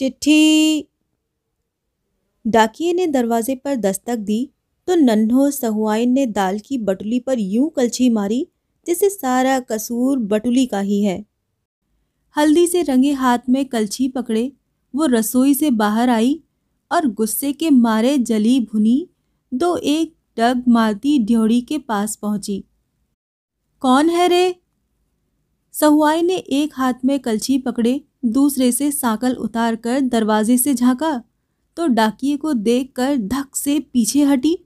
चिट्ठी। डाकिए ने दरवाजे पर दस्तक दी तो नन्हो सहुआइन ने दाल की बटुली पर यूँ कलछी मारी, जैसे सारा कसूर बटुली का ही है। हल्दी से रंगे हाथ में कलछी पकड़े, वो रसोई से बाहर आई और गुस्से के मारे जली भुनी, दो एक डग मारती ड्योड़ी के पास पहुँची। कौन है रे? सहुआई ने एक हाथ में कलछी पकड़े दूसरे से साकल उतार कर दरवाजे से झांका तो डाकिए को देखकर धक से पीछे हटी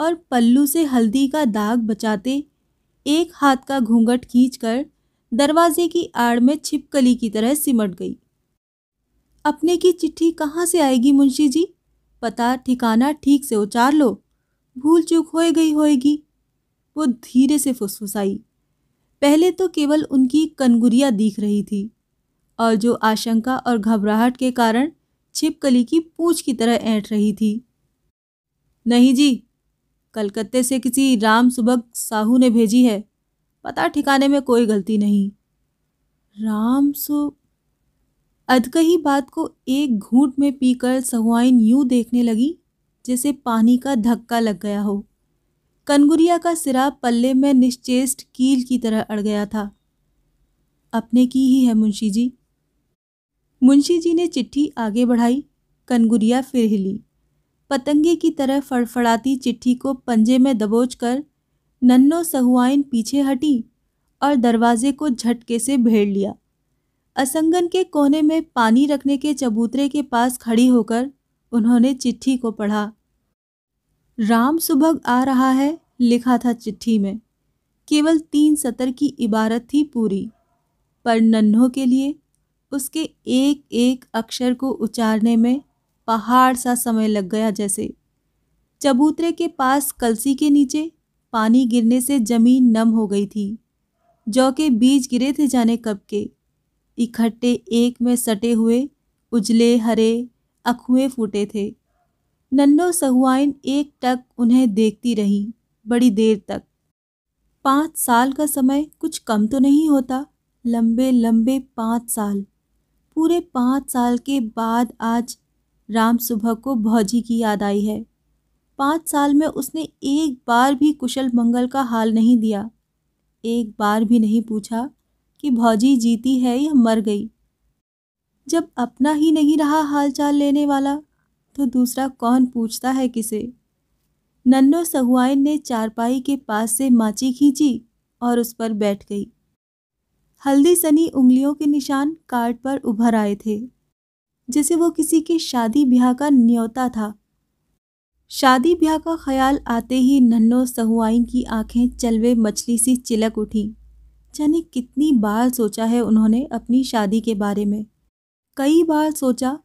और पल्लू से हल्दी का दाग बचाते एक हाथ का घूंघट खींचकर दरवाजे की आड़ में छिपकली की तरह सिमट गई। अपने की चिट्ठी कहाँ से आएगी मुंशी जी? पता ठिकाना ठीक से उचार लो, भूल चूक हो गई होएगी। वो धीरे से फुसफुसाई। पहले तो केवल उनकी कनगुरिया दिख रही थी। और जो आशंका और घबराहट के कारण छिपकली की पूछ की तरह ऐंठ रही थी। नहीं जी, कलकत्ते से किसी राम सुबक साहू ने भेजी है। पता ठिकाने में कोई गलती नहीं। राम सु अधकही बात को एक घूंट में पीकर सहुआइन यूँ देखने लगी, जैसे पानी का धक्का लग गया हो। कनगुरिया का सिरा पल्ले में निश्चेष्ट कील की तरह अड़ गया था। अपने की ही है मुंशी जी। मुंशी जी ने चिट्ठी आगे बढ़ाई, कनगुरिया फिर हिली। पतंगे की तरह फड़फड़ाती चिट्ठी को पंजे में दबोच कर नन्नो सहुआइन पीछे हटी और दरवाजे को झटके से भेड़ लिया। असंगन के कोने में पानी रखने के चबूतरे के पास खड़ी होकर उन्होंने चिट्ठी को पढ़ा। राम सुबह आ रहा है, लिखा था चिट्ठी में। केवल तीन सतर की इबारत थी पूरी, पर नन्हों के लिए उसके एक एक अक्षर को उचारने में पहाड़ सा समय लग गया जैसे। चबूतरे के पास कलसी के नीचे पानी गिरने से ज़मीन नम हो गई थी। जौ के बीज गिरे थे जाने कब के। इकट्ठे एक में सटे हुए उजले, हरे अखुए फूटे थे। नन्नो सहुआइन एक टक उन्हें देखती रही, बड़ी देर तक। पाँच साल का समय कुछ कम तो नहीं होता लंबे लंबे पाँच साल। पूरे पाँच साल के बाद आज राम सुबह को भौजी की याद आई है। पाँच साल में उसने एक बार भी कुशल मंगल का हाल नहीं दिया। एक बार भी नहीं पूछा कि भौजी जीती है या मर गई। जब अपना ही नहीं रहा हालचाल लेने वाला तो दूसरा कौन पूछता है किसे? नन्नो सहुआइन ने चारपाई के पास से माची खींची और उस पर बैठ गई। हल्दी सनी उंगलियों के निशान कार्ड पर उभर आए थे, जैसे वो किसी के शादी ब्याह का न्योता था। शादी ब्याह का ख्याल आते ही नन्नो सहुआइन की आँखें चलवे मछली सी चिलक उठी। जाने कितनी बार सोचा है उन्होंने अपनी शादी के बारे में। कई बार सोचा,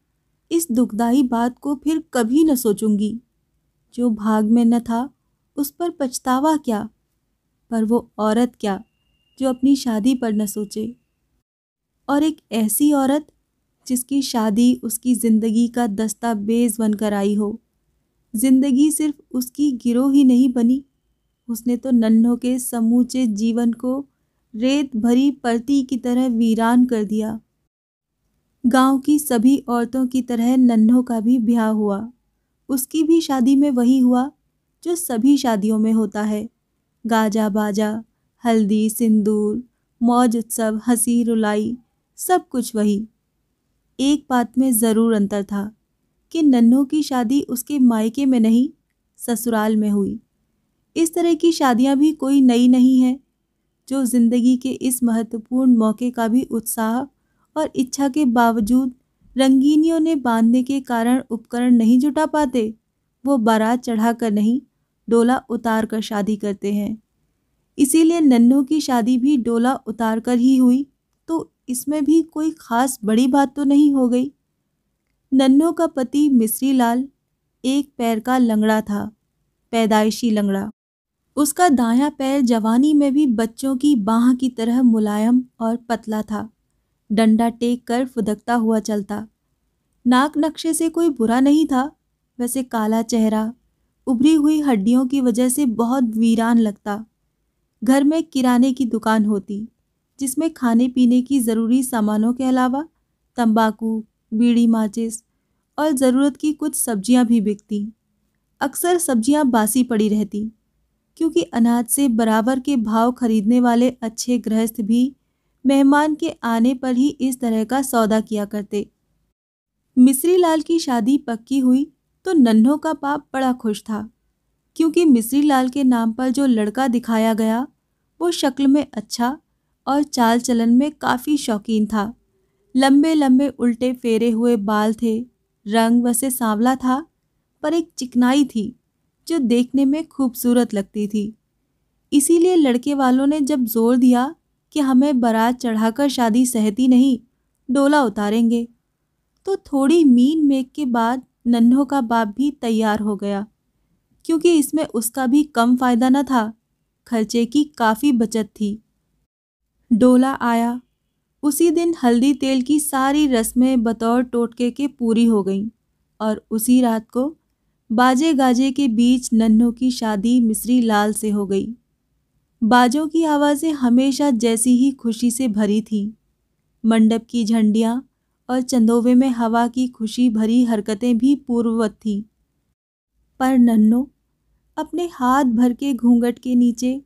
इस दुखदाई बात को फिर कभी न सोचूँगी। जो भाग में न था, उस पर पछतावा क्या? पर वो औरत क्या? जो अपनी शादी पर न सोचे। और एक ऐसी औरत, जिसकी शादी उसकी ज़िंदगी का दस्तावेज़ बनकर आई हो। ज़िंदगी सिर्फ़ उसकी गिरोह ही नहीं बनी। उसने तो नन्हों के समूचे जीवन को रेत भरी परती की तरह वीरान कर दिया। गाँव की सभी औरतों की तरह नन्हों का भी ब्याह हुआ। उसकी भी शादी में वही हुआ, जो सभी शादियों में होता है। गाजा बाजा हल्दी, सिंदूर, मौज, उत्सव, हँसी, रुलाई, सब कुछ वही। एक बात में ज़रूर अंतर था कि नन्हों की शादी उसके मायके में नहीं, ससुराल में हुई। इस तरह की शादियाँ भी कोई नई नहीं है, जो ज़िंदगी के इस महत्वपूर्ण मौके का भी उत्साह और इच्छा के बावजूद रंगीनियों ने बांधने के कारण उपकरण नहीं जुटा पाते, वो बारात चढ़ा कर नहीं, डोला उतार कर शादी करते हैं। इसीलिए नन्हों की शादी भी डोला उतार कर ही हुई तो इसमें भी कोई ख़ास बड़ी बात तो नहीं हो गई। नन्हों का पति मिश्री लाल एक पैर का लंगड़ा था, पैदाइशी लंगड़ा। उसका दायां पैर जवानी में भी बच्चों की बाह की तरह मुलायम और पतला था, डंडा टेक कर फुदकता हुआ चलता। नाक नक्शे से कोई बुरा नहीं था, वैसे काला चेहरा, उभरी हुई हड्डियों की वजह से बहुत वीरान लगता। घर में किराने की दुकान होती, जिसमें खाने पीने की ज़रूरी सामानों के अलावा तंबाकू, बीड़ी माचिस और ज़रूरत की कुछ सब्ज़ियाँ भी बिकती। अक्सर सब्ज़ियाँ बासी पड़ी रहती, क्योंकि अनाज से बराबर के भाव खरीदने वाले अच्छे गृहस्थ भी मेहमान के आने पर ही इस तरह का सौदा किया करते। मिश्री लाल की शादी पक्की हुई तो नन्हों का पाप बड़ा खुश था। क्योंकि मिश्री लाल के नाम पर जो लड़का दिखाया गया, वो शक्ल में अच्छा और चाल चलन में काफ़ी शौकीन था। लंबे लंबे उल्टे फेरे हुए बाल थे, रंग वैसे सांवला था, पर एक चिकनाई थी, जो देखने में खूबसूरत लगती थी। इसीलिए लड़के वालों ने जब ज़ोर दिया कि हमें बारात चढ़ाकर शादी सहती नहीं, डोला उतारेंगे तो थोड़ी मीन मेक के बाद नन्हों का बाप भी तैयार हो गया। क्योंकि इसमें उसका भी कम फ़ायदा न था। खर्चे की काफ़ी बचत थी। डोला आया। उसी दिन हल्दी तेल की सारी रस्में बतौर टोटके के पूरी हो गईं और उसी रात को बाजे गाजे के बीच नन्हों की शादी मिश्री लाल से हो गई। बाजों की आवाज़ें हमेशा जैसी ही खुशी से भरी थीं। मंडप की झंडियाँ और चंदोवे में हवा की खुशी भरी हरकतें भी पूर्ववत थीं। पर नन्नो अपने हाथ भर के घूंघट के नीचे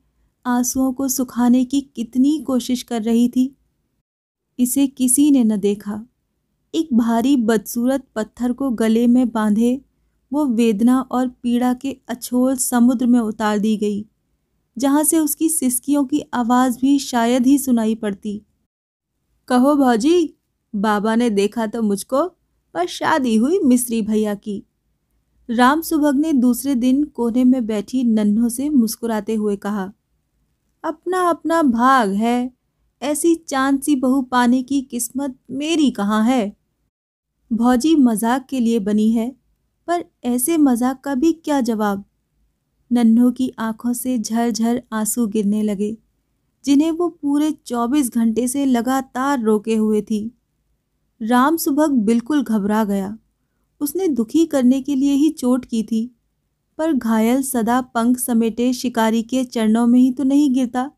आंसुओं को सुखाने की कितनी कोशिश कर रही थी? इसे किसी ने न देखा। एक भारी बदसूरत पत्थर को गले में बांधे वो वेदना और पीड़ा के अछोल समुद्र में उतार दी गई, जहाँ से उसकी सिसकियों की आवाज़ भी शायद ही सुनाई पड़ती। कहो भौजी, बाबा ने देखा तो मुझको, पर शादी हुई मिस्री भैया की। राम सुभग ने दूसरे दिन कोने में बैठी नन्हों से मुस्कुराते हुए कहा, अपना अपना भाग है। ऐसी चाँद सी बहू पाने की किस्मत मेरी कहाँ है? भौजी मज़ाक के लिए बनी है, पर ऐसे मज़ाक का भी क्या जवाब? नन्हों की आँखों से झरझर आँसू गिरने लगे, जिन्हें वो पूरे चौबीस घंटे से लगातार रोके हुए थी। राम सुभग बिल्कुल घबरा गया। उसने दुखी करने के लिए ही चोट की थी। पर घायल सदा पंख समेटे शिकारी के चरणों में ही तो नहीं गिरता।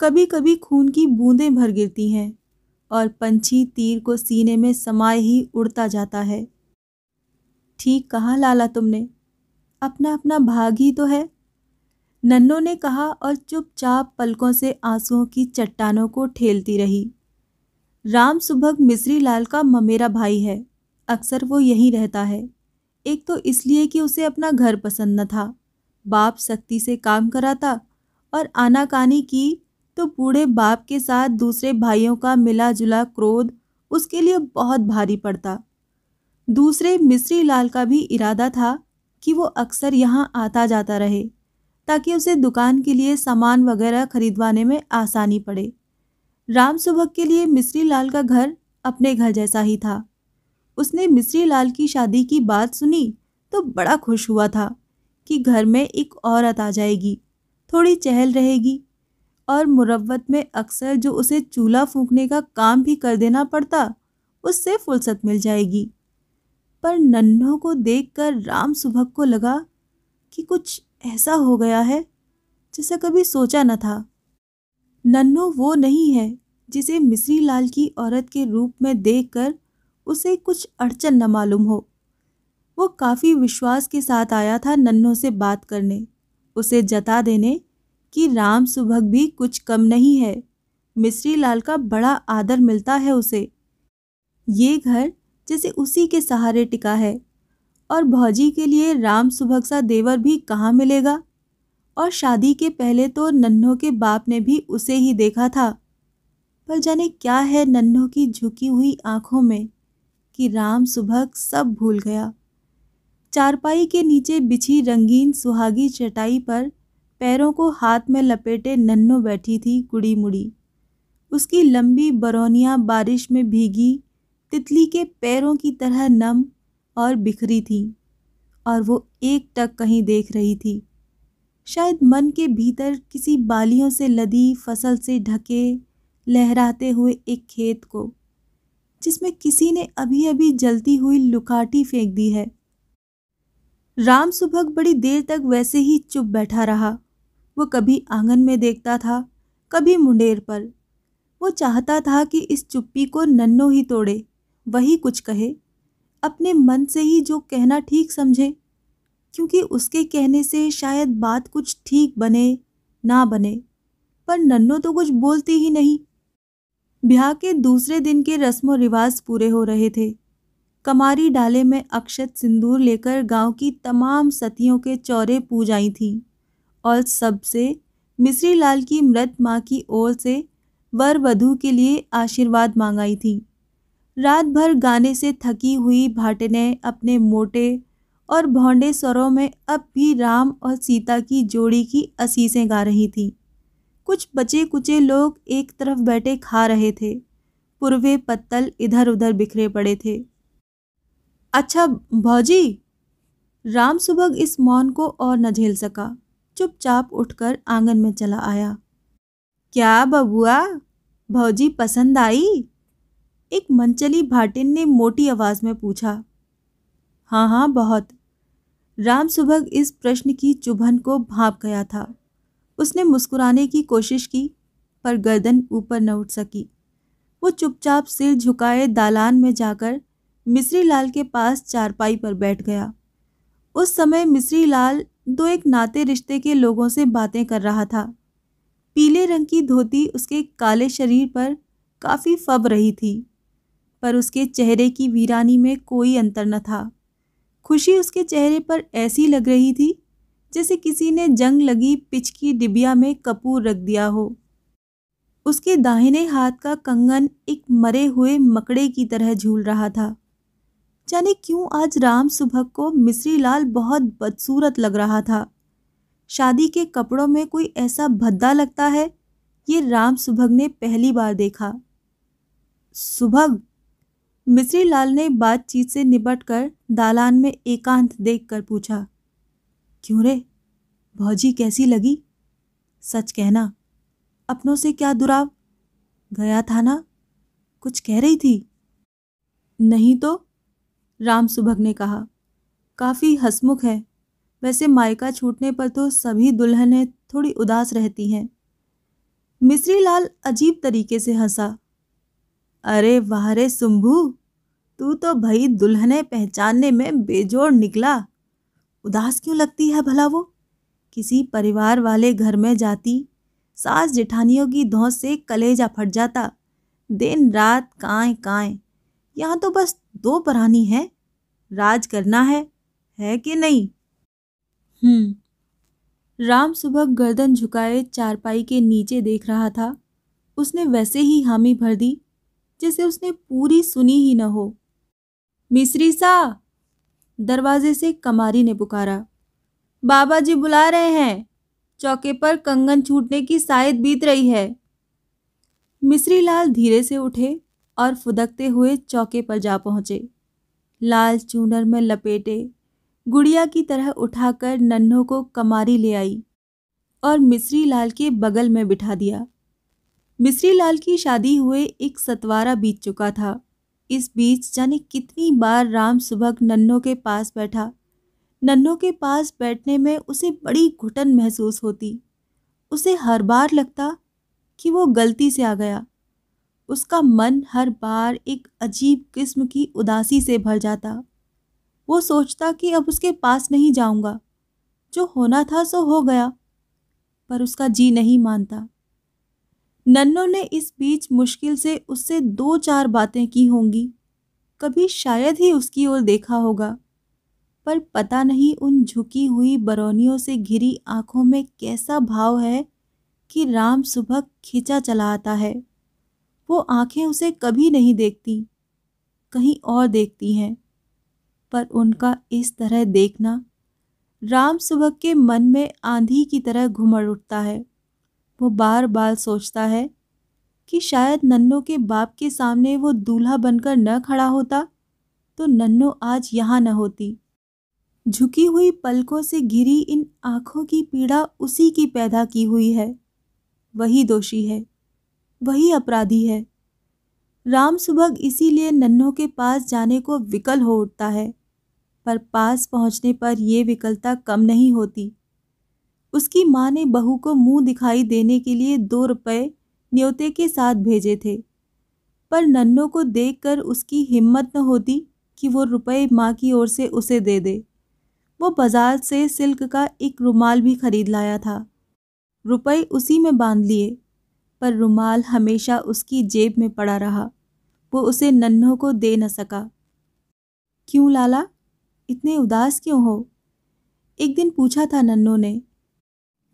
कभी कभी खून की बूंदें भर गिरती हैं और पंछी तीर को सीने में समाये ही उड़ता जाता है। ठीक कहा लाला तुमने। अपना अपना भाग ही तो है। नन्नों ने कहा और चुपचाप पलकों से आंसुओं की चट्टानों को ठेलती रही। राम सुभग मिश्री लाल का ममेरा भाई है। अक्सर वो यहीं रहता है। एक तो इसलिए कि उसे अपना घर पसंद न था। बाप सख्ती से काम कराता और आनाकानी की तो बूढ़े बाप के साथ दूसरे भाइयों का मिला जुला क्रोध उसके लिए बहुत भारी पड़ता। दूसरे मिश्री लाल का भी इरादा था कि वो अक्सर यहाँ आता जाता रहे, ताकि उसे दुकान के लिए सामान वगैरह खरीदवाने में आसानी पड़े। राम सुबह के लिए मिश्री लाल का घर अपने घर जैसा ही था। उसने मिश्री लाल की शादी की बात सुनी तो बड़ा खुश हुआ था कि घर में एक औरत आ जाएगी, थोड़ी चहल रहेगी और मुरवत में अक्सर जो उसे चूल्हा फूकने का काम भी कर देना पड़ता, उससे फुर्सत मिल जाएगी। पर नन्हों को देखकर राम सुभग को लगा कि कुछ ऐसा हो गया है जैसा कभी सोचा न था। नन्हो वो नहीं है जिसे मिश्री लाल की औरत के रूप में देखकर उसे कुछ अड़चन न मालूम हो। वो काफ़ी विश्वास के साथ आया था नन्हों से बात करने। उसे जता देने कि राम सुभग भी कुछ कम नहीं है। मिश्री लाल का बड़ा आदर मिलता है उसे। ये घर जैसे उसी के सहारे टिका है। और भौजी के लिए राम सुभग सा देवर भी कहाँ मिलेगा? और शादी के पहले तो नन्हों के बाप ने भी उसे ही देखा था। पर जाने क्या है नन्हों की झुकी हुई आँखों में। कि राम सुभग सब भूल गया। चारपाई के नीचे बिछी रंगीन सुहागी चटाई पर पैरों को हाथ में लपेटे नन्नो बैठी थी कुड़ी मुड़ी उसकी लंबी बरौनियाँ बारिश में भीगी, तितली के पैरों की तरह नम और बिखरी थी, और वो एक टक कहीं देख रही थी। शायद मन के भीतर किसी बालियों से लदी, फ़सल से ढके, लहराते हुए एक खेत को। जिसमें किसी ने अभी अभी जलती हुई लुकाटी फेंक दी है। राम सुभग बड़ी देर तक वैसे ही चुप बैठा रहा। वो कभी आँगन में देखता था, कभी मुंडेर पर। वो चाहता था कि इस चुप्पी को नन्नो ही तोड़े, वही कुछ कहे। अपने मन से ही जो कहना ठीक समझे, क्योंकि उसके कहने से शायद बात कुछ ठीक बने, ना बने। पर नन्नो तो कुछ बोलती ही नहीं। ब्याह के दूसरे दिन के रस्म रिवाज पूरे हो रहे थे। कमारी डाले में अक्षत सिंदूर लेकर गाँव की तमाम सतियों के चौरे पूजाई थीं और सबसे मिश्री लाल की मृत माँ की ओर से वर वधु के लिए आशीर्वाद मांगाई थी। रात भर गाने से थकी हुई भाटने अपने मोटे और भौंडे स्वरों में अब भी राम और सीता की जोड़ी की असीसें गा रही थी। कुछ बचे कुचे लोग एक तरफ़ बैठे खा रहे थे। पूर्वे पत्तल इधर उधर बिखरे पड़े थे। अच्छा भौजी, राम सुबह इस मौन को और न झेल सका चुपचाप उठकर आँगन में चला आया। क्या बबुआ, भौजी पसंद आई एक मंचली भाटिन ने मोटी आवाज़ में पूछा। हाँ हाँ बहुत। राम सुबह इस प्रश्न की चुभन को भाप गया था। उसने मुस्कुराने की कोशिश की, पर गर्दन ऊपर न उठ सकी। वो चुपचाप सिर झुकाए दालान में जाकर मिश्री लाल के पास चारपाई पर बैठ गया। उस समय मिश्री लाल दो एक नाते रिश्ते के लोगों से बातें कर रहा था। पीले रंग की धोती उसके काले शरीर पर काफ़ी फब रही थी, पर उसके चेहरे की वीरानी में कोई अंतर न था। खुशी उसके चेहरे पर ऐसी लग रही थी जैसे किसी ने जंग लगी पिच की डिबिया में कपूर रख दिया हो। उसके दाहिने हाथ का कंगन एक मरे हुए मकड़े की तरह झूल रहा था। जाने क्यों आज राम सुबह को मिश्री लाल बहुत बदसूरत लग रहा था। शादी के कपड़ों में कोई ऐसा भद्दा लगता है, ये राम सुभग ने पहली बार देखा। सुभग मिश्री लाल ने बातचीत से निपट कर दालान में एकांत देखकर पूछा क्यों रे? भौजी कैसी लगी? सच कहना, अपनों से क्या दुराव? गया था ना? कुछ कह रही थी? नहीं तो राम सुभग ने कहा। काफ़ी हसमुख है। वैसे मायका छूटने पर तो सभी दुल्हनें थोड़ी उदास रहती हैं। मिश्री लाल अजीब तरीके से हंसा। अरे वाह रे सुम्भू, तू तो भाई दुल्हने पहचानने में बेजोड़ निकला। उदास क्यों लगती है भला वो? किसी परिवार वाले घर में जाती, सास जेठानियों की धौस से कलेजा फट जाता, दिन रात काएँ काएँ यहाँ तो बस दो परानी है, राज करना है है कि नहीं? हम्म। राम सुबह गर्दन झुकाए चारपाई के नीचे देख रहा था। उसने वैसे ही हामी भर दी, जैसे उसने पूरी सुनी ही न हो। मिश्री सा! दरवाजे से कमारी ने पुकारा बाबा जी बुला रहे हैं। चौके पर कंगन छूटने की शायद बीत रही है। मिश्री लाल धीरे से उठे और फुदकते हुए चौके पर जा पहुँचे। लाल चूनर में लपेटे, गुड़िया की तरह उठाकर नन्हों को कमारी ले आई और मिश्री लाल के बगल में बिठा दिया। मिश्री लाल की शादी हुए एक सतवारा बीत चुका था। इस बीच जाने कितनी बार राम सुबह नन्नों के पास बैठा। नन्नों के पास बैठने में उसे बड़ी घुटन महसूस होती। उसे हर बार लगता कि वो गलती से आ गया। उसका मन हर बार एक अजीब किस्म की उदासी से भर जाता। वो सोचता कि अब उसके पास नहीं जाऊँगा। जो होना था सो हो गया, पर उसका जी नहीं मानता। नन्नो ने इस बीच मुश्किल से उससे दो चार बातें की होंगी। कभी शायद ही उसकी ओर देखा होगा, पर पता नहीं उन झुकी हुई बरौनियों से घिरी आँखों में कैसा भाव है कि राम सुबह खींचा चला आता है। वो आँखें उसे कभी नहीं देखती, कहीं और देखती हैं, पर उनका इस तरह देखना राम सुबह के मन में आंधी की तरह घुमड़ उठता है। वो बार बार सोचता है कि शायद नन्नो के बाप के सामने वो दूल्हा बनकर न खड़ा होता तो नन्नो आज यहाँ न होती। झुकी हुई पलकों से घिरी इन आँखों की पीड़ा उसी की पैदा की हुई है। वही दोषी है, वही अपराधी है। राम सुबह इसीलिए नन्हों के पास जाने को विकल हो उठता है, पर पास पहुँचने पर यह विकलता कम नहीं होती। उसकी माँ ने बहू को मुँह दिखाई देने के लिए दो रुपए न्योते के साथ भेजे थे। पर नन्नो को देखकर उसकी हिम्मत न होती कि वो रुपए माँ की ओर से उसे दे दे। वो बाज़ार से सिल्क का एक रुमाल भी खरीद लाया था। रुपए उसी में बाँध लिए, पर रुमाल हमेशा उसकी जेब में पड़ा रहा। वो उसे नन्हों को दे न सका। क्यों लाला? इतने उदास क्यों हो? एक दिन पूछा था नन्नों ने।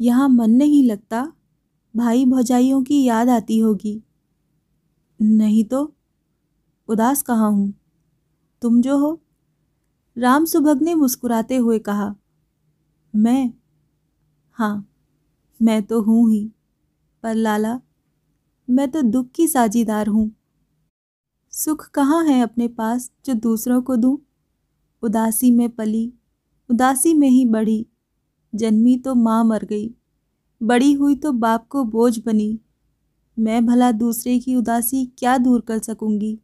यहाँ मन नहीं लगता, भाई भौजाइयों की याद आती होगी। नहीं तो उदास कहाँ हूँ? तुम जो हो। राम सुभग ने मुस्कुराते हुए कहा, मैं? हाँ मैं तो हूँ ही। पर लाला, मैं तो दुख की साझीदार हूँ। सुख कहाँ है अपने पास जो दूसरों को दूँ? उदासी में पली, उदासी में ही बढ़ी। जन्मी तो माँ मर गई, बड़ी हुई तो बाप को बोझ बनी। मैं भला दूसरे की उदासी क्या दूर कर सकूँगी?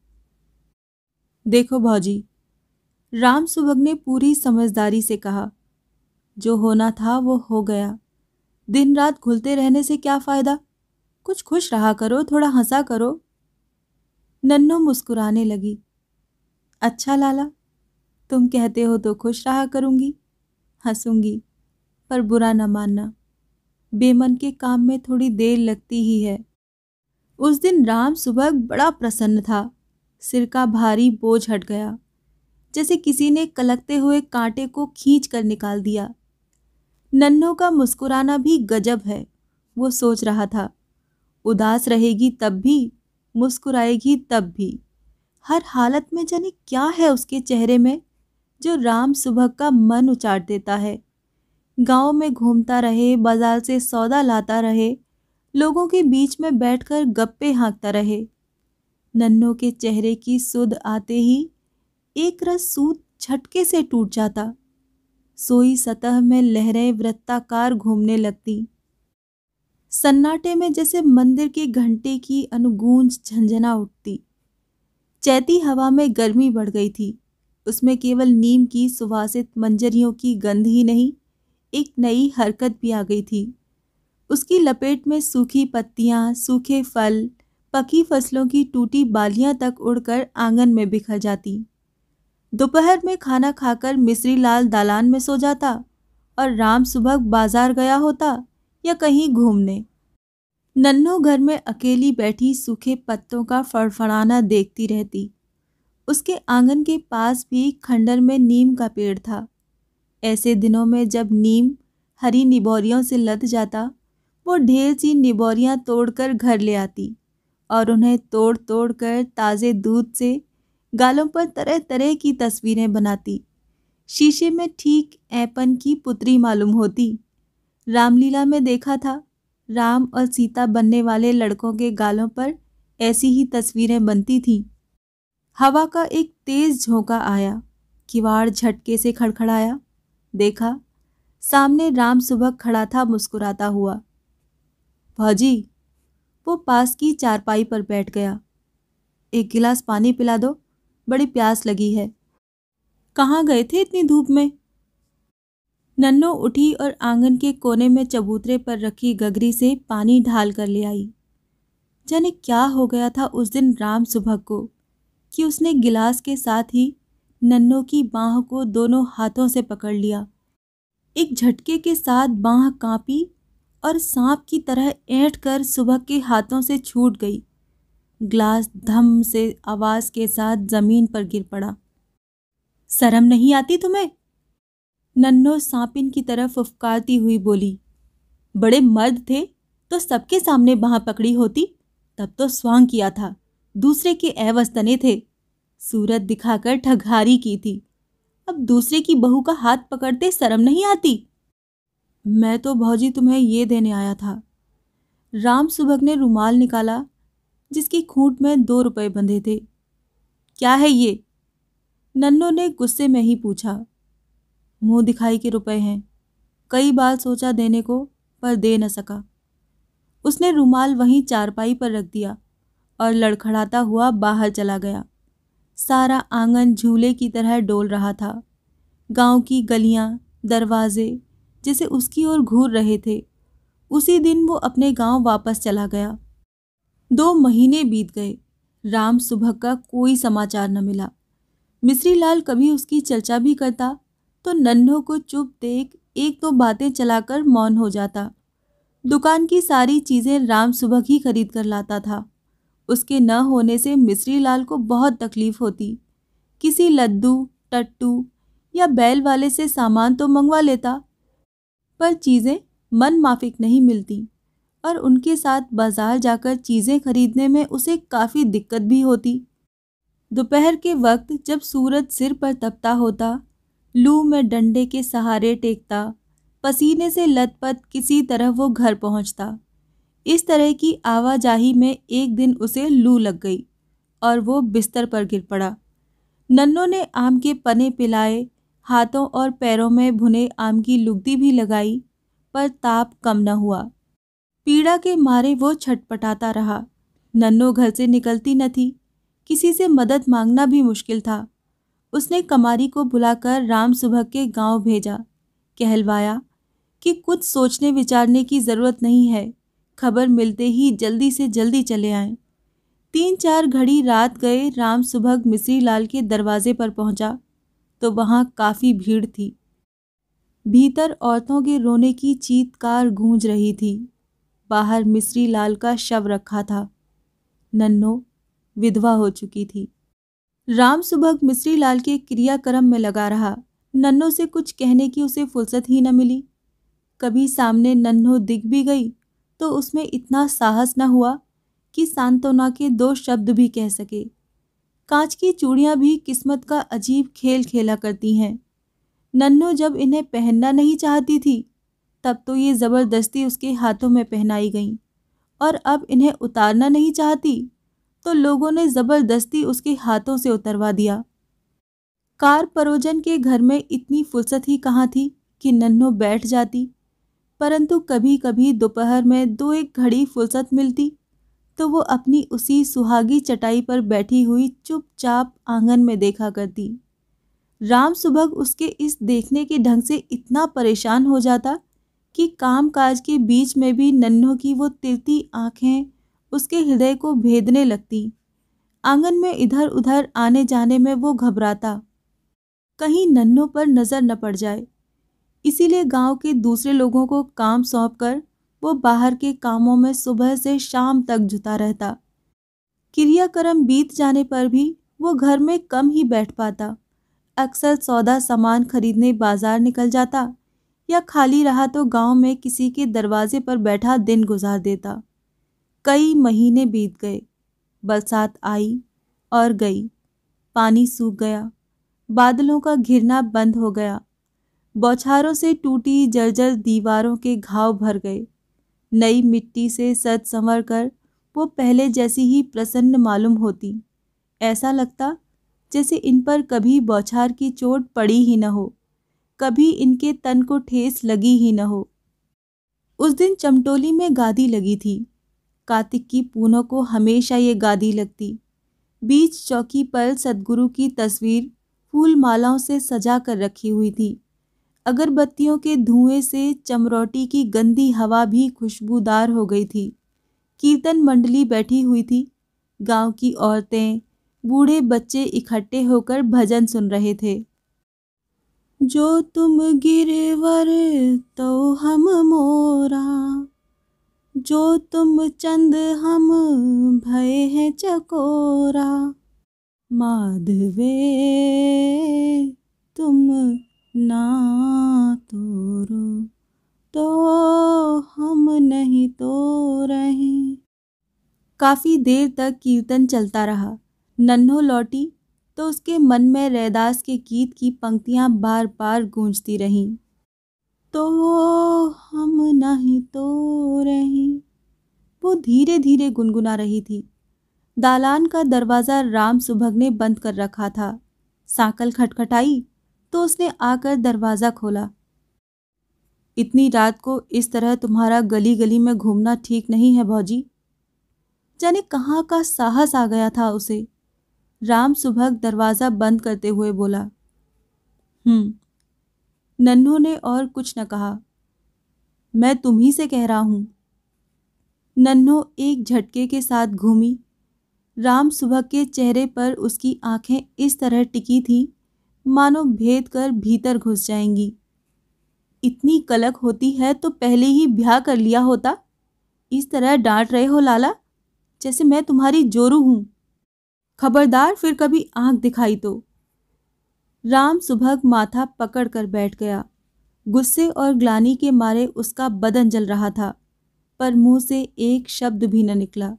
देखो भौजी राम सुभग ने पूरी समझदारी से कहा, जो होना था वो हो गया। दिन रात घुलते रहने से क्या फ़ायदा? कुछ खुश रहा करो, थोड़ा हंसा करो। नन्नो मुस्कुराने लगी अच्छा लाला, तुम कहते हो तो खुश रहा करूँगी, हंसूँगी। पर बुरा न मानना। बेमन के काम में थोड़ी देर लगती ही है। उस दिन राम सुबह बड़ा प्रसन्न था। सिर का भारी बोझ हट गया। जैसे किसी ने कलकते हुए कांटे को खींच कर निकाल दिया। नन्हों का मुस्कुराना भी गजब है, वो सोच रहा था। उदास रहेगी तब भी, मुस्कुराएगी तब भी। हर हालत में जाने क्या है उसके चेहरे में, जो राम सुबह का मन उचाट देता है। गाँव में घूमता रहे, बाज़ार से सौदा लाता रहे, लोगों के बीच में बैठकर गप्पे हाँकता रहे। नन्नों के चेहरे की सुध आते ही एक रस सूत झटके से टूट जाता। सोई सतह में लहरें वृत्ताकार घूमने लगती। सन्नाटे में जैसे मंदिर के घंटे की अनुगूंज झंझना उठती। चैती हवा में गर्मी बढ़ गई थी। उसमें केवल नीम की सुवासित मंजरियों की गंध ही नहीं एक नई हरकत भी आ गई थी। उसकी लपेट में सूखी पत्तियाँ, सूखे फल पकी फ़सलों की टूटी बालियाँ तक उड़कर आँगन में बिखर जाती। दोपहर में खाना खाकर मिश्री लाल दालान में सो जाता और राम सुबह बाज़ार गया होता या कहीं घूमने। नन्नो घर में अकेली बैठी सूखे पत्तों का फड़फड़ाना देखती रहती। उसके आँगन के पास भी खंडर में नीम का पेड़ था। ऐसे दिनों में जब नीम हरी निबोरियों से लद जाता, वो ढेर सी निबोरियाँ तोड़कर घर ले आती और उन्हें तोड़ तोड़ कर ताज़े दूध से गालों पर तरह तरह की तस्वीरें बनाती। शीशे में ठीक ऐपन की पुत्री मालूम होती। रामलीला में देखा था, राम और सीता बनने वाले लड़कों के गालों पर ऐसी ही तस्वीरें बनती थीं। हवा का एक तेज झोंका आया, किवाड़ झटके से खड़खड़ाया। देखा, सामने राम सुबह खड़ा था, मुस्कुराता हुआ। भाजी, वो पास की चारपाई पर बैठ गया। एक गिलास पानी पिला दो, बड़ी प्यास लगी है। कहाँ गए थे इतनी धूप में? नन्नो उठी और आँगन के कोने में चबूतरे पर रखी गगरी से पानी ढाल कर ले आई। जाने क्या हो गया था उस दिन राम सुबह को, कि उसने गिलास के साथ ही नन्नों की बाह को दोनों हाथों से पकड़ लिया। एक झटके के साथ बाह कांपी और सांप की तरह ऐंठ कर सुबह के हाथों से छूट गई। ग्लास धम से आवाज़ के साथ ज़मीन पर गिर पड़ा। शर्म नहीं आती तुम्हें? नन्नो सांपिन की तरफ़ उफकारती हुई बोली, बड़े मर्द थे तो सबके सामने बाह पकड़ी होती, तब तो स्वांग किया था, दूसरे के अवस्तने थे। सूरत दिखाकर ठगहारी की थी। अब दूसरे की बहू का हाथ पकड़ते शर्म नहीं आती। मैं तो भौजी तुम्हें ये देने आया था। राम सुबह ने रुमाल निकाला, जिसकी खूंट में दो रुपए बंधे थे। क्या है ये? नन्नो ने गुस्से में ही पूछा। मुँह दिखाई के रुपए हैं। कई बार सोचा देने को, पर दे न सका। उसने रुमाल वहीं चारपाई पर रख दिया और लड़खड़ाता हुआ बाहर चला गया। सारा आँगन झूले की तरह डोल रहा था। गाँव की गलियाँ, दरवाजे, जैसे उसकी ओर घूर रहे थे, उसी दिन वो अपने गाँव वापस चला गया। दो महीने बीत गए। राम सुबह का कोई समाचार न मिला। मिश्री लाल कभी उसकी चर्चा भी करता तो नन्हों को चुप देख एक दो बातें चलाकर मौन हो जाता। दुकान की सारी चीज़ें राम सुबह ही खरीद कर लाता था। उसके न होने से मिश्री लाल को बहुत तकलीफ़ होती। किसी लद्दू टट्टू या बैल वाले से सामान तो मंगवा लेता, पर चीज़ें मन माफिक नहीं मिलती और उनके साथ बाज़ार जाकर चीज़ें खरीदने में उसे काफ़ी दिक्कत भी होती। दोपहर के वक्त जब सूरज सिर पर तपता होता, लू में डंडे के सहारे टेकता, पसीने से लथपथ किसी तरह वो घर पहुँचता। इस तरह की आवाजाही में एक दिन उसे लू लग गई और वो बिस्तर पर गिर पड़ा। नन्नों ने आम के पने पिलाए, हाथों और पैरों में भुने आम की लुगदी भी लगाई, पर ताप कम न हुआ। पीड़ा के मारे वो छटपटाता रहा। नन्नो घर से निकलती न थी। किसी से मदद मांगना भी मुश्किल था। उसने कमारी को बुलाकर राम सुबह के गाँव भेजा। कहलवाया कि कुछ सोचने विचारने की ज़रूरत नहीं है। खबर मिलते ही जल्दी से जल्दी चले आए। तीन चार घड़ी रात गए, राम सुबह मिश्री लाल के दरवाजे पर पहुँचा। तो वहाँ काफ़ी भीड़ थी। भीतर औरतों के रोने की चीतकार गूंज रही थी। बाहर मिश्री लाल का शव रखा था। नन्नो, विधवा हो चुकी थी। राम सुबह मिश्री लाल के क्रियाक्रम में लगा रहा। नन्नो से कुछ कहने की उसे फुर्सत ही न मिली। कभी सामने नन्हो दिख भी गई तो उसमें इतना साहस न हुआ कि सांत्वना के दो शब्द भी कह सके। कांच की चूड़ियाँ भी किस्मत का अजीब खेल खेला करती हैं। नन्नो जब इन्हें पहनना नहीं चाहती थी, तब तो ये ज़बरदस्ती उसके हाथों में पहनाई गईं। और अब इन्हें उतारना नहीं चाहती तो लोगों ने ज़बरदस्ती उसके हाथों से उतरवा दिया। कार परोजन के घर में इतनी फुर्सत ही कहाँ थी कि नन्नो बैठ जाती। परंतु कभी कभी दोपहर में दो एक घड़ी फुर्सत मिलती तो वो अपनी उसी सुहागी चटाई पर बैठी हुई चुपचाप आँगन में देखा करती। राम सुबह उसके इस देखने के ढंग से इतना परेशान हो जाता कि काम काज के बीच में भी नन्हों की वो तिरती आँखें उसके हृदय को भेदने लगती। आँगन में इधर उधर आने जाने में वो घबराता। कहीं नन्हों पर नज़र न पड़ जाए। इसीलिए गाँव के दूसरे लोगों को काम सौंप कर वो बाहर के कामों में सुबह से शाम तक जुटा रहता। क्रियाक्रम बीत जाने पर भी वो घर में कम ही बैठ पाता। अक्सर सौदा सामान खरीदने बाज़ार निकल जाता या खाली रहा तो गाँव में किसी के दरवाजे पर बैठा दिन गुजार देता। कई महीने बीत गए, बरसात आई और गई, पानी सूख गया, बादलों का घिरना बंद हो गया। बौछारों से टूटी जर्जर दीवारों के घाव भर गए। नई मिट्टी से सज संवर कर वो पहले जैसी ही प्रसन्न मालूम होती। ऐसा लगता जैसे इन पर कभी बौछार की चोट पड़ी ही न हो, कभी इनके तन को ठेस लगी ही न हो। उस दिन चमटोली में गादी लगी थी। कार्तिक की पूनों को हमेशा ये गादी लगती। बीच चौकी पर सदगुरु की तस्वीर फूल मालाओं से सजा कर रखी हुई थी। अगरबत्तियों के धुएँ से चमरौटी की गंदी हवा भी खुशबूदार हो गई थी। कीर्तन मंडली बैठी हुई थी। गाँव की औरतें, बूढ़े बच्चे इकट्ठे होकर भजन सुन रहे थे। जो तुम गिरवर तो हम मोरा। जो तुम चंद, हम भय है चकोरा। माधवे, तुम ना तोरो तो हम नहीं तो रहे। काफ़ी देर तक कीर्तन चलता रहा। नन्हो लौटी तो उसके मन में रैदास के गीत की पंक्तियाँ बार बार गूंजती रहीं। तो हम नहीं तो रहे। वो धीरे धीरे गुनगुना रही थी। दालान का दरवाज़ा राम सुभग ने बंद कर रखा था। साकल खटखटाई तो उसने आकर दरवाज़ा खोला। इतनी रात को इस तरह तुम्हारा गली गली में घूमना ठीक नहीं है भौजी। जाने कहाँ का साहस आ गया था उसे। राम सुबह दरवाज़ा बंद करते हुए बोला हम्म नन्हों ने और कुछ न कहा। मैं तुम्ही से कह रहा हूँ। नन्हो एक झटके के साथ घूमी। राम सुबह के चेहरे पर उसकी आँखें इस तरह टिकी थीं। मानो भेद कर भीतर घुस जाएँगी। इतनी कलक होती है तो पहले ही ब्याह कर लिया होता। इस तरह डांट रहे हो लाला, जैसे मैं तुम्हारी जोरू हूँ। खबरदार फिर कभी आँख दिखाई तो। राम सुभग माथा पकड़ कर बैठ गया। गुस्से और ग्लानी के मारे उसका बदन जल रहा था, पर मुँह से एक शब्द भी न निकला।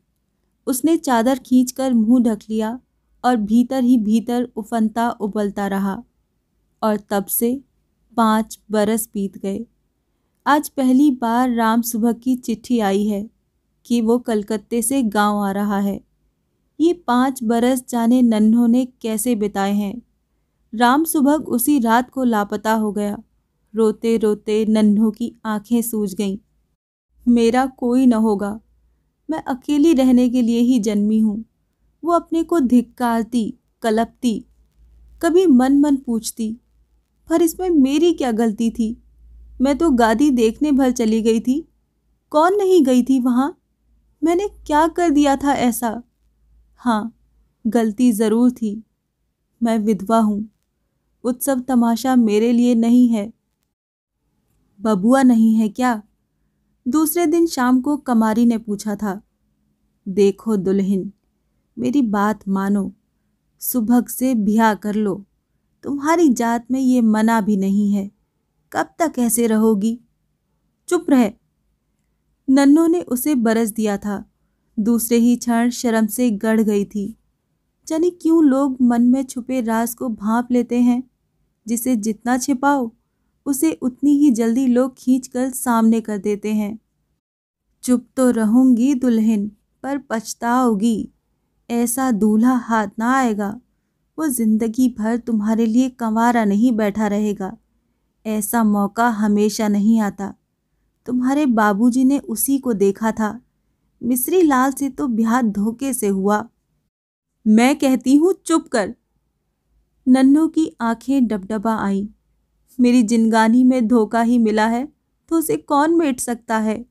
उसने चादर खींचकर मुँह ढक लिया। और भीतर ही भीतर उफनता उबलता रहा और तब से पाँच बरस बीत गए। आज पहली बार राम सुबह की चिट्ठी आई है कि वो कलकत्ते से गाँव आ रहा है। ये पाँच बरस जाने नन्हों ने कैसे बिताए हैं? राम सुबह उसी रात को लापता हो गया। रोते रोते नन्हों की आँखें सूज गईं। मेरा कोई न होगा। मैं अकेली रहने के लिए ही जन्मी हूँ। वो अपने को धिक्कारती, कलपती, कभी मन मन पूछती, पर इसमें मेरी क्या गलती थी? मैं तो गादी देखने भर चली गई थी। कौन नहीं गई थी वहाँ? मैंने क्या कर दिया था ऐसा? हाँ गलती ज़रूर थी। मैं विधवा हूँ। उत्सव तमाशा मेरे लिए नहीं है। बबुआ नहीं है क्या? दूसरे दिन शाम को कमारी ने पूछा था, देखो दुल्हन मेरी बात मानो। सुबह से ब्याह कर लो। तुम्हारी जात में ये मना भी नहीं है। कब तक ऐसे रहोगी? चुप रहे। नन्नों ने उसे बरस दिया था। दूसरे ही क्षण शर्म से गढ़ गई थी। जाने क्यों लोग मन में छुपे राज को भांप लेते हैं? जिसे जितना छिपाओ, उसे उतनी ही जल्दी लोग खींच कर सामने कर देते हैं। चुप तो रहूँगी दुल्हन, पर पछताओगी। ऐसा दूल्हा हाथ ना आएगा। वो ज़िंदगी भर तुम्हारे लिए कंवारा नहीं बैठा रहेगा। ऐसा मौका हमेशा नहीं आता। तुम्हारे बाबूजी ने उसी को देखा था। मिश्री लाल से तो ब्याह धोखे से हुआ। मैं कहती हूँ, चुप कर। नन्नू की आँखें डबडबा आई। मेरी जिनगानी में धोखा ही मिला है तो उसे कौन मेट सकता है?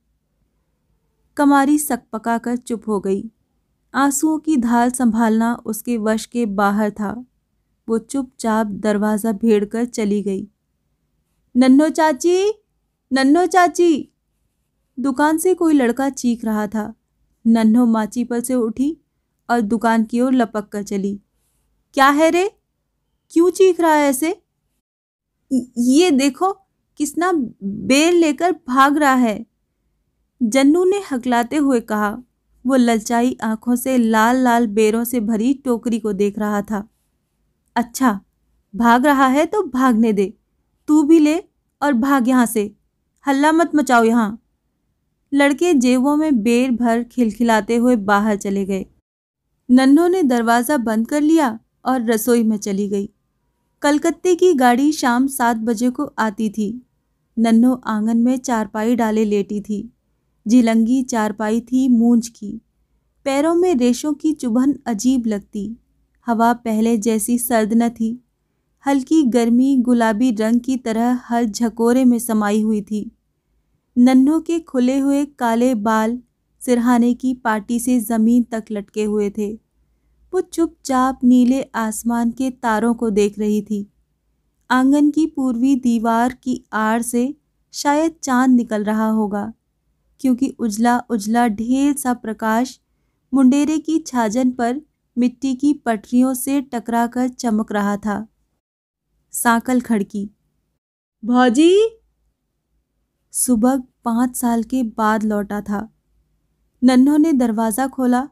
कमारी सकपका कर चुप हो गई। आंसुओं की धार संभालना उसके वश के बाहर था। वो चुपचाप दरवाज़ा भेड़ कर चली गई। नन्नो चाची नन्नो चाची। दुकान से कोई लड़का चीख रहा था। नन्हो माची पर से उठी और दुकान की ओर लपक कर चली। क्या है रे? क्यों चीख रहा है ऐसे? ये देखो किसना बेल लेकर भाग रहा है। जन्नू ने हकलाते हुए कहा वो ललचाई आँखों से लाल लाल बेरों से भरी टोकरी को देख रहा था। अच्छा भाग रहा है तो भागने दे। तू भी ले और भाग यहाँ से। हल्ला मत मचाओ यहाँ। लड़के जेबों में बेर भर खिलखिलाते हुए बाहर चले गए। नन्हों ने दरवाज़ा बंद कर लिया और रसोई में चली गई। कलकत्ते की गाड़ी शाम सात बजे को आती थी। नन्हो आँगन में चारपाई डाले लेटी थी। झिलंगी चारपाई थी मूंज की। पैरों में रेशों की चुभन अजीब लगती। हवा पहले जैसी सर्द न थी। हल्की गर्मी गुलाबी रंग की तरह हर झकोरे में समाई हुई थी। नन्हों के खुले हुए काले बाल सिरहाने की पार्टी से ज़मीन तक लटके हुए थे। वो चुपचाप नीले आसमान के तारों को देख रही थी। आँगन की पूर्वी दीवार की आड़ से शायद चाँद निकल रहा होगा। क्योंकि उजला उजला ढेर सा प्रकाश मुंडेरे की छाजन पर मिट्टी की पटरियों से टकराकर चमक रहा था। साकल खड़की, भाजी? सुबह पाँच साल के बाद लौटा था। नन्हों ने दरवाज़ा खोला।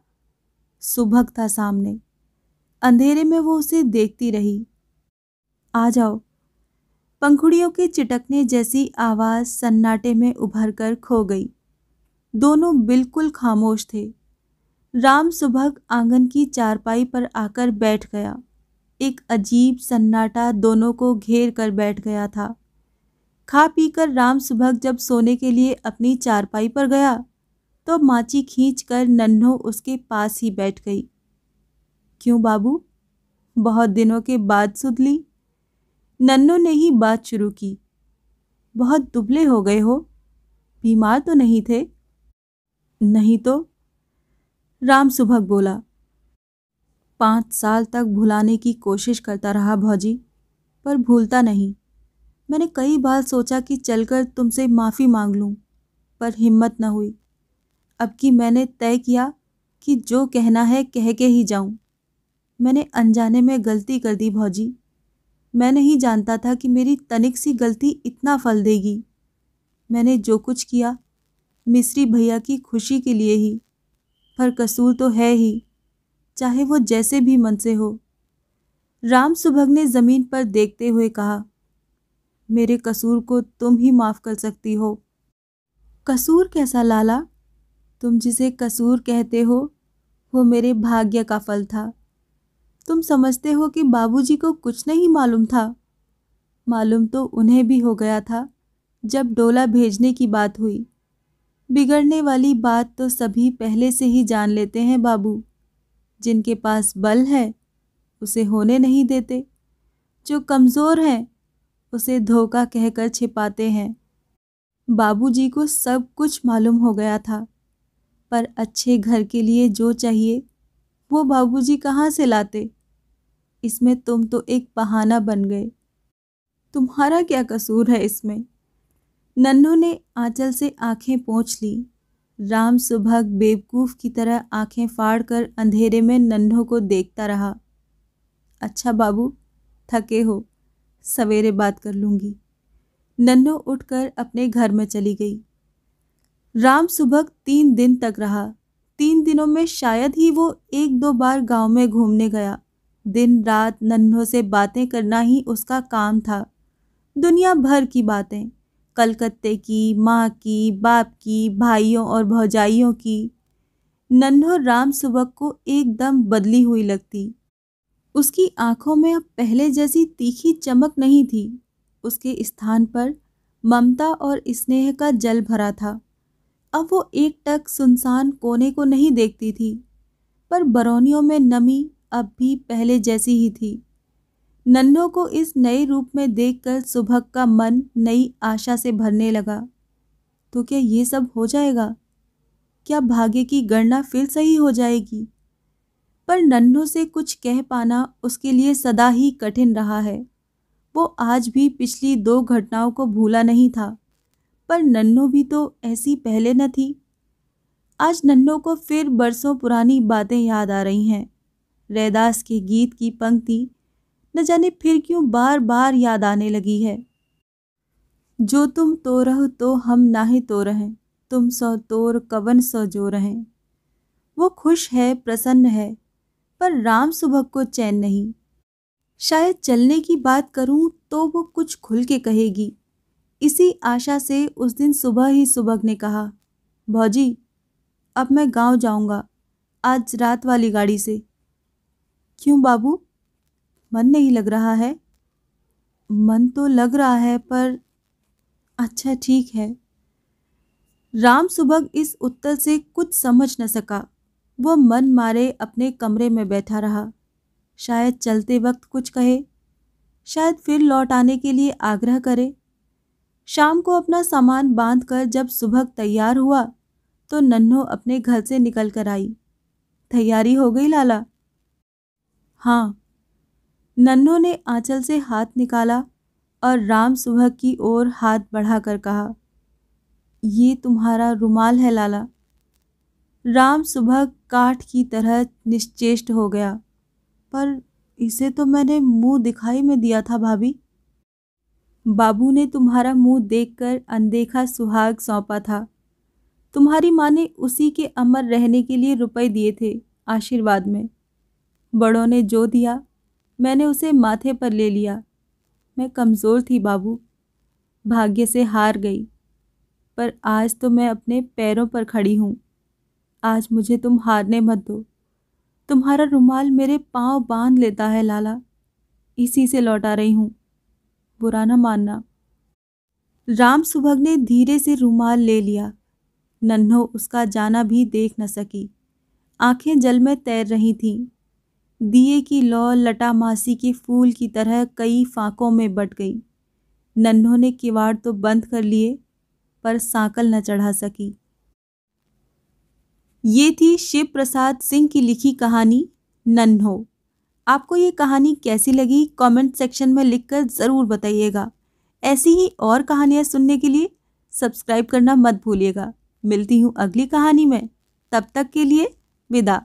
सुबह था सामने। अंधेरे में वो उसे देखती रही। आ जाओ। पंखुड़ियों के चिटकने जैसी आवाज़ सन्नाटे में उभर कर खो गई। दोनों बिल्कुल खामोश थे। राम सुबह आँगन की चारपाई पर आकर बैठ गया। एक अजीब सन्नाटा दोनों को घेर कर बैठ गया था। खा पीकर राम सुबह जब सोने के लिए अपनी चारपाई पर गया तो माची खींच कर नन्हो उसके पास ही बैठ गई। क्यों बाबू? बहुत दिनों के बाद सुध ली। नन्नो ने ही बात शुरू की। बहुत दुबले हो गए हो। बीमार तो नहीं थे? नहीं तो? राम सुभग बोला, पाँच साल तक भुलाने की कोशिश करता रहा भौजी, पर भूलता नहीं। मैंने कई बार सोचा कि चलकर तुमसे माफ़ी मांग लूँ, पर हिम्मत न हुई। अब कि मैंने तय किया कि जो कहना है कह के ही जाऊँ। मैंने अनजाने में गलती कर दी भौजी। मैं नहीं जानता था कि मेरी तनिक सी गलती इतना फल देगी। मैंने जो कुछ किया मिस्री भैया की खुशी के लिए ही। पर कसूर तो है ही, चाहे वो जैसे भी मन से हो। राम सुभग ने ज़मीन पर देखते हुए कहा, मेरे कसूर को तुम ही माफ़ कर सकती हो। कसूर कैसा लाला? तुम जिसे कसूर कहते हो, वो मेरे भाग्य का फल था। तुम समझते हो कि बाबूजी को कुछ नहीं मालूम था। मालूम तो उन्हें भी हो गया था, जब डोला भेजने की बात हुई। बिगड़ने वाली बात तो सभी पहले से ही जान लेते हैं बाबू। जिनके पास बल है, उसे होने नहीं देते। जो कमज़ोर हैं, उसे धोखा कहकर छिपाते हैं। बाबूजी को सब कुछ मालूम हो गया था, पर अच्छे घर के लिए जो चाहिए, वो बाबूजी कहाँ से लाते? इसमें तुम तो एक बहाना बन गए। तुम्हारा क्या कसूर है इसमें? नन्नू ने आंचल से आँखें पोंछ ली। राम सुभग बेवकूफ़ की तरह आँखें फाड़ कर अंधेरे में नन्हों को देखता रहा। अच्छा बाबू, थके हो, सवेरे बात कर लूँगी। नन्नो उठकर अपने घर में चली गई। राम सुबह तीन दिन तक रहा। तीन दिनों में शायद ही वो एक दो बार गाँव में घूमने गया। दिन रात नन्हों से बातें करना ही उसका काम था। दुनिया भर की बातें। कलकत्ते की, माँ की, बाप की, भाइयों और भौजाइयों की। नन्हो राम सुबह को एकदम बदली हुई लगती। उसकी आँखों में अब पहले जैसी तीखी चमक नहीं थी। उसके स्थान पर ममता और स्नेह का जल भरा था। अब वो एक टक सुनसान कोने को नहीं देखती थी, पर बरौनियों में नमी अब भी पहले जैसी ही थी। नन्नों को इस नए रूप में देखकर सुबह का मन नई आशा से भरने लगा। तो क्या ये सब हो जाएगा? क्या भाग्य की गणना फिर सही हो जाएगी? पर नन्हों से कुछ कह पाना उसके लिए सदा ही कठिन रहा है। वो आज भी पिछली दो घटनाओं को भूला नहीं था, पर नन्नो भी तो ऐसी पहले न थी। आज नन्नो को फिर बरसों पुरानी बातें याद आ रही हैं। रैदास के गीत की पंक्ति न जाने फिर क्यों बार बार याद आने लगी है। जो तुम तो रहो तो हम ना ही तो रहें, तुम सौ तोर कवन सौ जो रहें। वो खुश है, प्रसन्न है, पर राम सुबह को चैन नहीं। शायद चलने की बात करूँ तो वो कुछ खुल के कहेगी। इसी आशा से उस दिन सुबह ही सुबह ने कहा, भौजी, अब मैं गाँव जाऊँगा, आज रात वाली गाड़ी से। क्यों बाबू? मन नहीं लग रहा है। मन तो लग रहा है, पर अच्छा ठीक है। राम सुबह इस उत्तर से कुछ समझ न सका। वो मन मारे अपने कमरे में बैठा रहा। शायद चलते वक्त कुछ कहे, शायद फिर लौट आने के लिए आग्रह करे। शाम को अपना सामान बाँध कर जब सुबह तैयार हुआ तो नन्हो अपने घर से निकल कर आई। तैयारी हो गई, लाला? हाँ नन्हो ने आंचल से हाथ निकाला और राम सुबह की ओर हाथ बढ़ाकर कहा, ये तुम्हारा रुमाल है, लाला। राम सुबह काठ की तरह निश्चेष्ट हो गया, पर इसे तो मैंने मुँह दिखाई में दिया था, भाभी। बाबू ने तुम्हारा मुँह देखकर अनदेखा सुहाग सौंपा था। तुम्हारी माँ ने उसी के अमर रहने के लिए रुपए दिए थे आशीर्वाद में। बड़ों ने जो दिया मैंने उसे माथे पर ले लिया। मैं कमज़ोर थी बाबू। भाग्य से हार गई। पर आज तो मैं अपने पैरों पर खड़ी हूँ। आज मुझे तुम हारने मत दो। तुम्हारा रुमाल मेरे पाँव बाँध लेता है, लाला। इसी से लौटा रही हूँ। बुरा ना मानना। राम सुभग ने धीरे से रुमाल ले लिया। नन्हो उसका जाना भी देख न सकी। आँखें जल में तैर रही थीं। दिए की लौ लटा मासी के फूल की तरह कई फाकों में बट गई। नन्हों ने किवाड़ तो बंद कर लिए, पर सांकल न चढ़ा सकी। ये थी शिव प्रसाद सिंह की लिखी कहानी, नन्हो। आपको ये कहानी कैसी लगी, कमेंट सेक्शन में लिखकर ज़रूर बताइएगा। ऐसी ही और कहानियाँ सुनने के लिए सब्सक्राइब करना मत भूलिएगा। मिलती हूँ अगली कहानी में। तब तक के लिए विदा।